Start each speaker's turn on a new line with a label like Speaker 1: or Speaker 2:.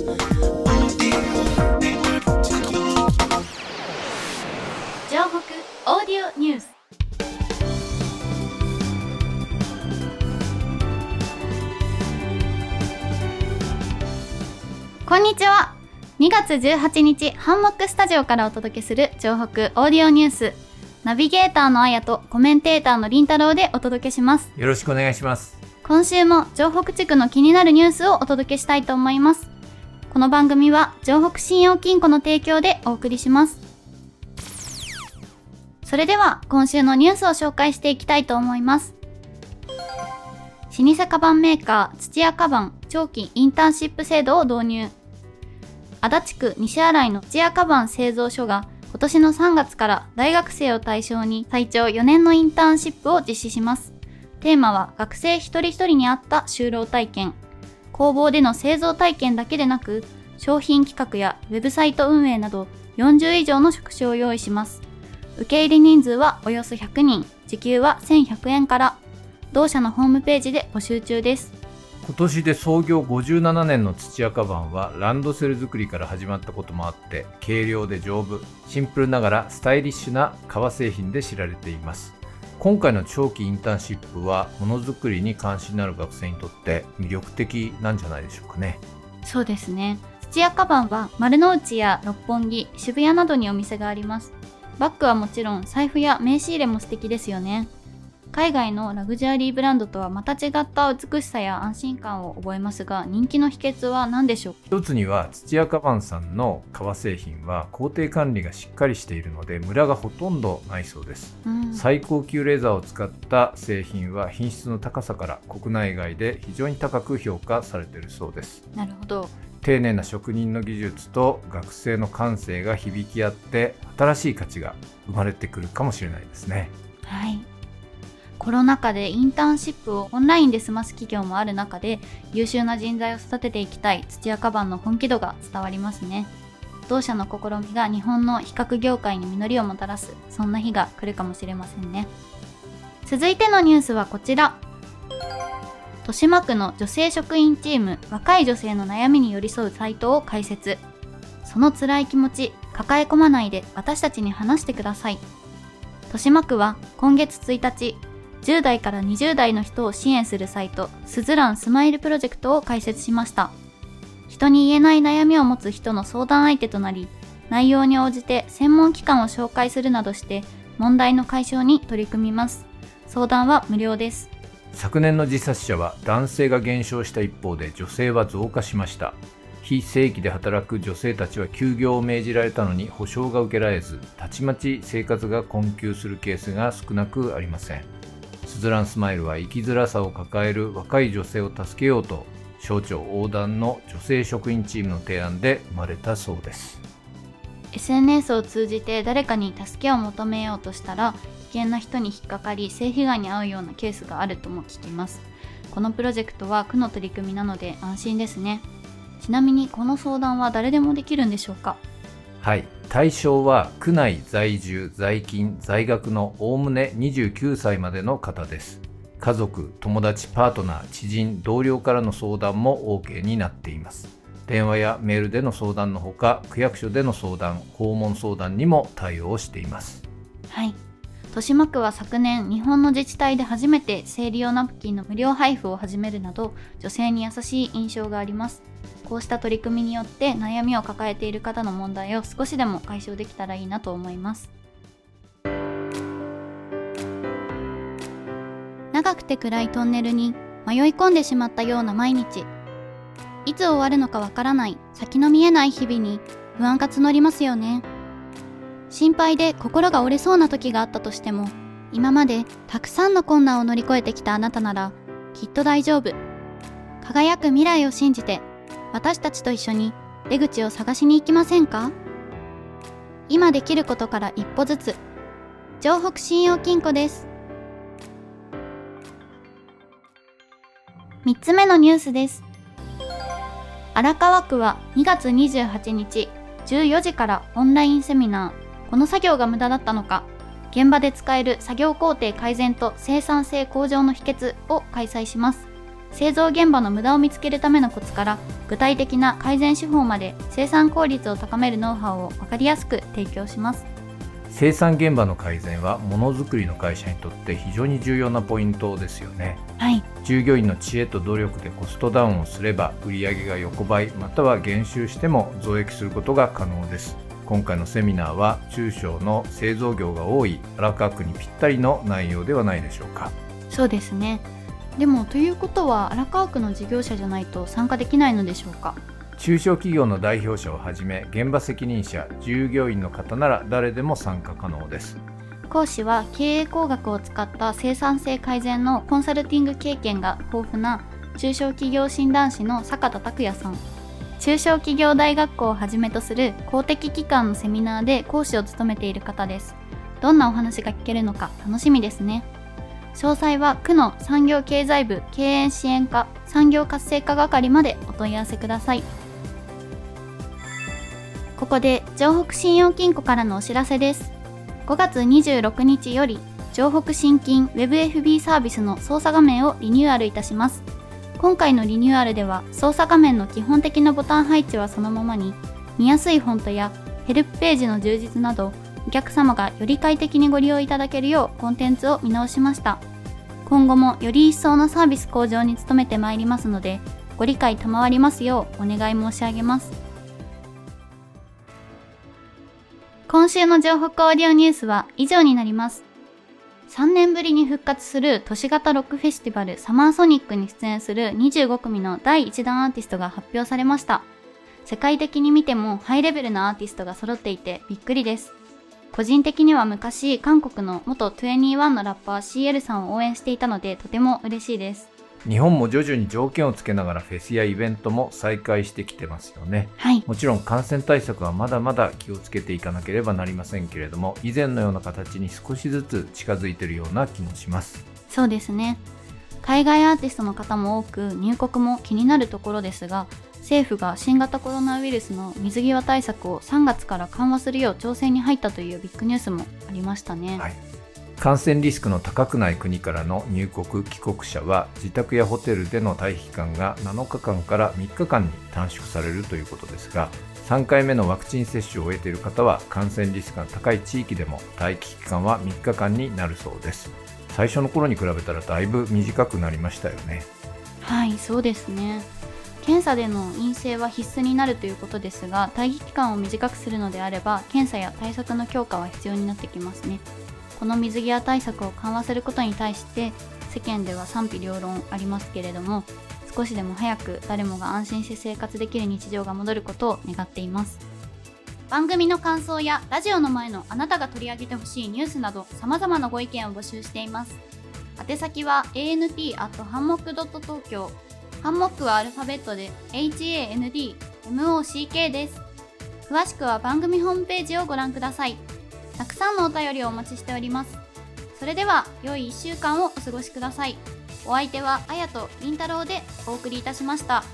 Speaker 1: オーディオニュース。こんにちは。2月18日ハンモックスタジオからお届けする城北オーディオニュース。ナビゲーターのあやとコメンテーターのりんたろうでお届けします。
Speaker 2: よろしくお願いします。
Speaker 1: 今週も城北地区の気になるニュースをお届けしたいと思いますこの番組は城北信用金庫の提供でお送りします。それでは今週のニュースを紹介していきたいと思います。老舗カバンメーカー土屋カバン長期インターンシップ制度を導入。足立区西新井の土屋カバン製造所が今年の3月から大学生を対象に最長4年のインターンシップを実施します。テーマは学生一人一人に合った就労体験。工房での製造体験だけでなく商品企画やウェブサイト運営など40以上の職種を用意します。受け入れ人数はおよそ100人時給は1100円から同社のホームページで募集中です。
Speaker 2: 今年で創業57年の土屋カバンはランドセル作りから始まったこともあって軽量で丈夫シンプルながらスタイリッシュな革製品で知られています。今回の長期インターンシップはものづくりに関心のある学生にとって魅力的なんじゃないでしょうかね。
Speaker 1: そうですね。土屋カバンは丸の内や六本木渋谷などにお店があります。バッグはもちろん財布や名刺入れも素敵ですよね。海外のラグジュアリーブランドとはまた違った美しさや安心感を覚えますが人気の秘訣は何でしょう？
Speaker 2: 一つには土屋カバンさんの革製品は工程管理がしっかりしているのでムラがほとんどないそうです。
Speaker 1: うん。
Speaker 2: 最高級レザーを使った製品は品質の高さから国内外で非常に高く評価されているそうです。
Speaker 1: なるほど。
Speaker 2: 丁寧な職人の技術と学生の感性が響き合って新しい価値が生まれてくるかもしれないですね。
Speaker 1: はいコロナ禍でインターンシップをオンラインで済ます企業もある中で優秀な人材を育てていきたい土屋カバンの本気度が伝わりますね。同社の試みが日本の比較業界に実りをもたらすそんな日が来るかもしれませんね。続いてのニュースはこちら。豊島区の女性職員チーム若い女性の悩みに寄り添うサイトを開設。その辛い気持ち抱え込まないで私たちに話してください。豊島区は今月1日10代から20代の人を支援するサイトスズランスマイルプロジェクトを開設しました。人に言えない悩みを持つ人の相談相手となり内容に応じて専門機関を紹介するなどして問題の解消に取り組みます。相談は無料です。
Speaker 2: 昨年の自殺者は男性が減少した一方で女性は増加しました。非正規で働く女性たちは休業を命じられたのに保障が受けられずたちまち生活が困窮するケースが少なくありません。ズランスマイルは生きづらさを抱える若い女性を助けようと省庁横断の女性職員チームの提案で生まれたそうです。
Speaker 1: SNS を通じて誰かに助けを求めようとしたら危険な人に引っかかり性被害に遭うようなケースがあるとも聞きます。このプロジェクトは区の取り組みなので安心ですね。ちなみにこの相談は誰でもできるんでしょうか？
Speaker 2: はい対象は区内在住在勤在学のおおむね29歳までの方です。家族友達パートナー知人同僚からの相談も OK になっています。電話やメールでの相談のほか区役所での相談訪問相談にも対応しています。
Speaker 1: はい。豊島区は昨年日本の自治体で初めて生理用ナプキンの無料配布を始めるなど女性に優しい印象があります。こうした取り組みによって悩みを抱えている方の問題を少しでも解消できたらいいなと思います。長くて暗いトンネルに迷い込んでしまったような毎日。いつ終わるのかわからない先の見えない日々に不安が募りますよね。心配で心が折れそうな時があったとしても今までたくさんの困難を乗り越えてきたあなたならきっと大丈夫。輝く未来を信じて私たちと一緒に出口を探しに行きませんか？今できることから一歩ずつ城北信用金庫です。3つ目のニュースです。荒川区は2月28日14時からオンラインセミナー。この作業が無駄だったのか現場で使える作業工程改善と生産性向上の秘訣を開催します。製造現場の無駄を見つけるためのコツから具体的な改善手法まで生産効率を高めるノウハウを分かりやすく提供します。
Speaker 2: 生産現場の改善はものづくりの会社にとって非常に重要なポイントですよね。
Speaker 1: はい。
Speaker 2: 従業員の知恵と努力でコストダウンをすれば売上が横ばいまたは減収しても増益することが可能です今回のセミナーは中小の製造業が多い荒川区にぴったりの内容ではないでしょうか。
Speaker 1: そうですね。でもということは荒川区の事業者じゃないと参加できないのでしょうか。
Speaker 2: 中小企業の代表者をはじめ現場責任者従業員の方なら誰でも参加可能です。
Speaker 1: 講師は経営工学を使った生産性改善のコンサルティング経験が豊富な中小企業診断士の坂田拓也さん中小企業大学校をはじめとする公的機関のセミナーで講師を務めている方です。どんなお話が聞けるのか楽しみですね。詳細は区の産業経済部経営支援課産業活性化係までお問い合わせください。ここで城北信用金庫からのお知らせです。5月26日より城北新金 WebFB サービスの操作画面をリニューアルいたします。今回のリニューアルでは操作画面の基本的なボタン配置はそのままに見やすいフォントやヘルプページの充実などお客様がより快適にご利用いただけるようコンテンツを見直しました。今後もより一層のサービス向上に努めてまいりますのでご理解賜りますようお願い申し上げます。今週の情報オーディオニュースは以上になります。3年ぶりに復活する都市型ロックフェスティバルサマーソニックに出演する25組の第1弾アーティストが発表されました。世界的に見てもハイレベルなアーティストが揃っていてびっくりです。個人的には昔韓国の元21のラッパー CL さんを応援していたのでとても嬉しいです。
Speaker 2: 日本も徐々に条件をつけながらフェスやイベントも再開してきてますよね。
Speaker 1: はい。
Speaker 2: もちろん感染対策はまだまだ気をつけていかなければなりませんけれども以前のような形に少しずつ近づいているような気もします。
Speaker 1: そうですね。海外アーティストの方も多く入国も気になるところですが政府が新型コロナウイルスの水際対策を3月から緩和するよう調整に入ったというビッグニュースもありましたね、
Speaker 2: はい感染リスクの高くない国からの入国帰国者は自宅やホテルでの待機期間が7日間から3日間に短縮されるということですが3回目のワクチン接種を終えている方は感染リスクが高い地域でも待機期間は3日間になるそうです。最初の頃に比べたらだいぶ短くなりましたよね。
Speaker 1: はいそうですね。検査での陰性は必須になるということですが待機期間を短くするのであれば検査や対策の強化は必要になってきますね。この水際対策を緩和することに対して世間では賛否両論ありますけれども少しでも早く誰もが安心して生活できる日常が戻ることを願っています。番組の感想やラジオの前のあなたが取り上げてほしいニュースなど様々なご意見を募集しています。宛先は ant.hanmok.tokyo ハンモックはアルファベットで HANDMOCK です。詳しくは番組ホームページをご覧ください。たくさんのお便りをお待ちしております。それでは良い1週間をお過ごしください。お相手はあやとりんたろうでお送りいたしました。